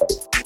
you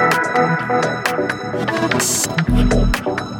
Thank you.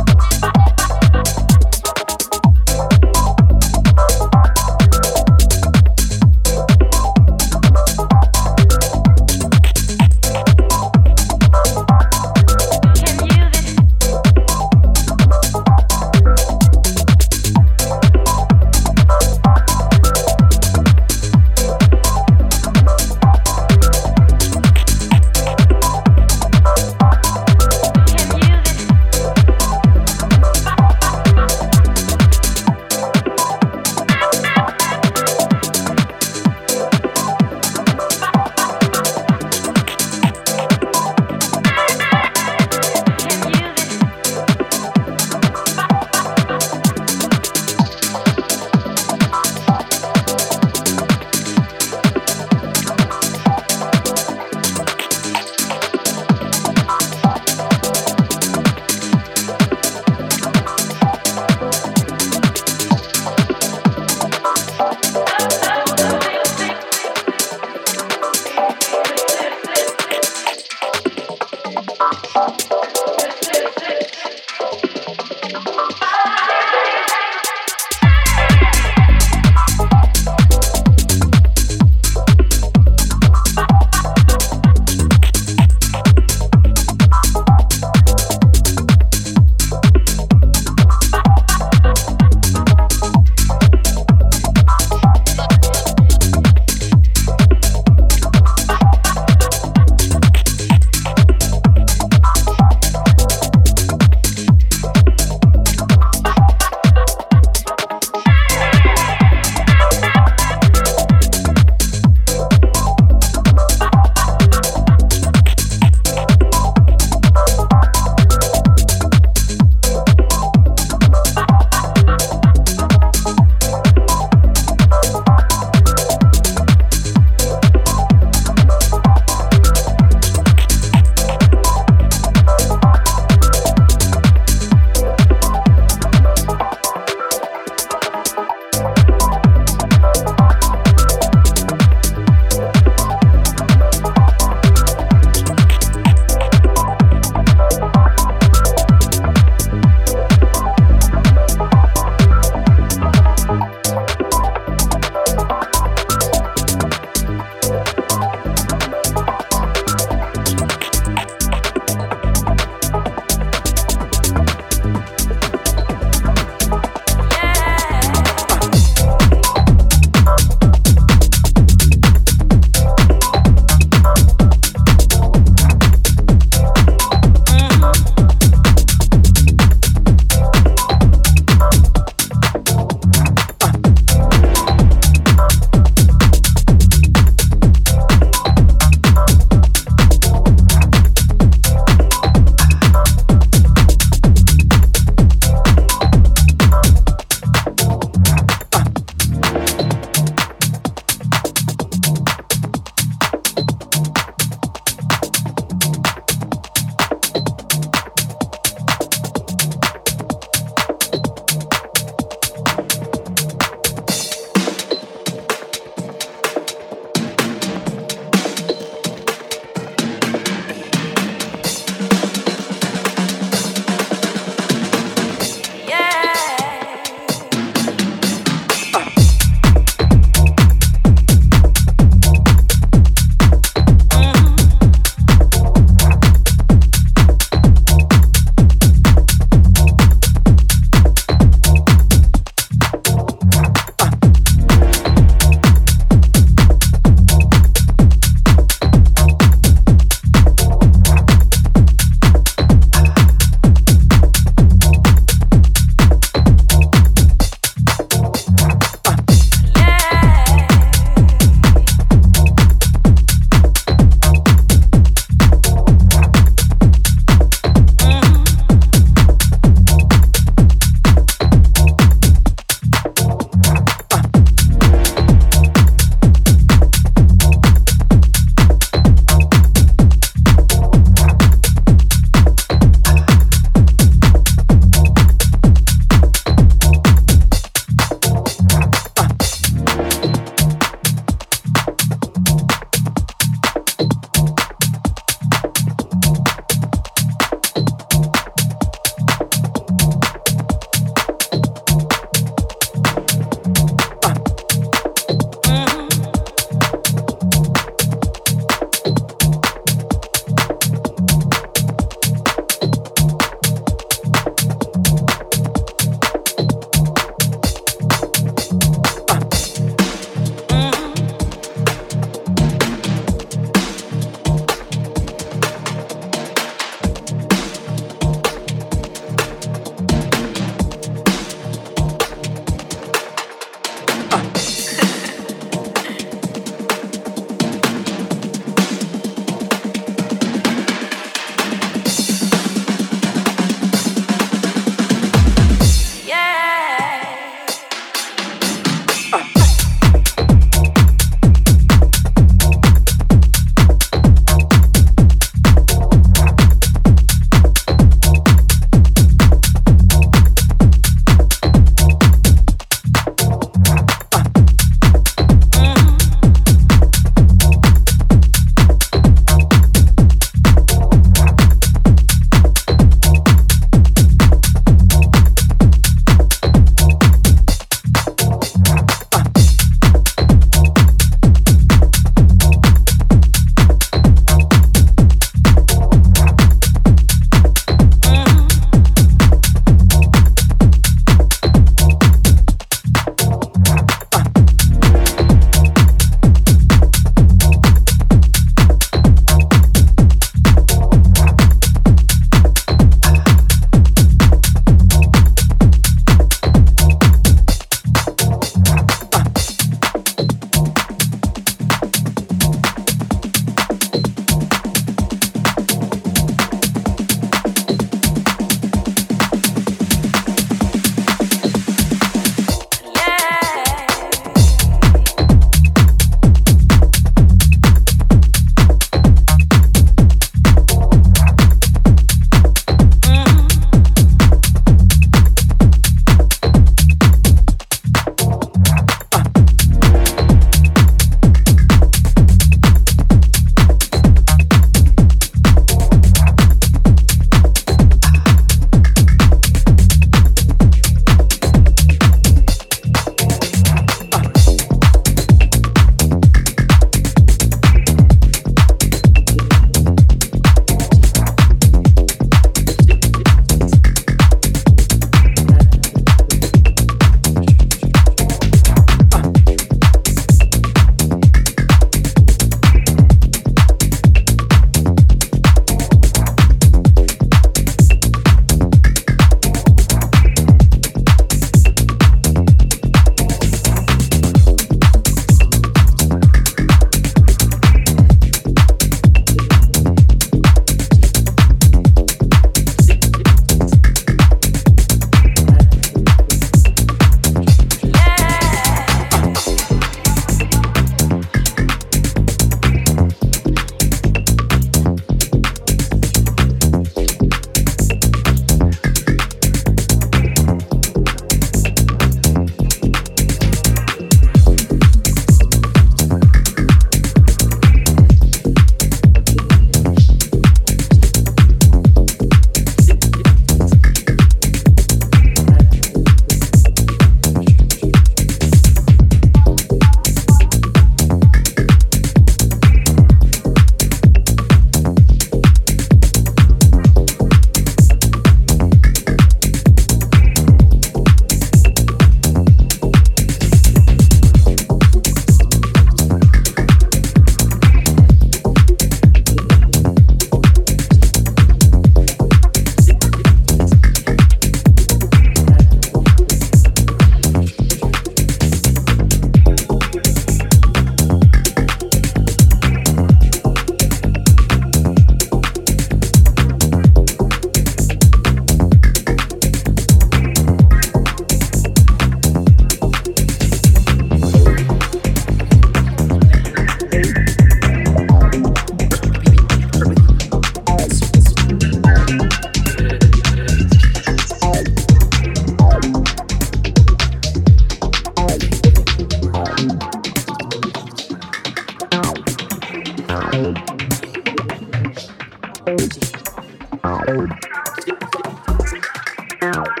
sound.